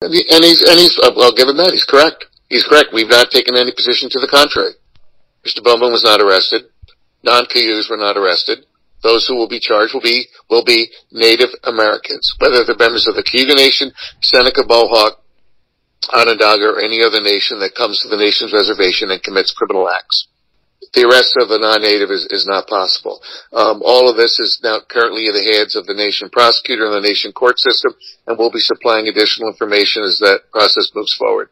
And, he, and he's, and he's, uh, I'll give him that. He's correct. He's correct. We've not taken any position to the contrary. Mr. Bowman was not arrested. Non-Cayugas were not arrested. Those who will be charged will be, will be Native Americans, whether they're members of the Cayuga Nation, Seneca, Mohawk, Onondaga, or any other nation that comes to the nation's reservation and commits criminal acts the arrest of a non-native is, is not possible. Um, all of this is now currently in the hands of the nation prosecutor and the nation court system, and we'll be supplying additional information as that process moves forward.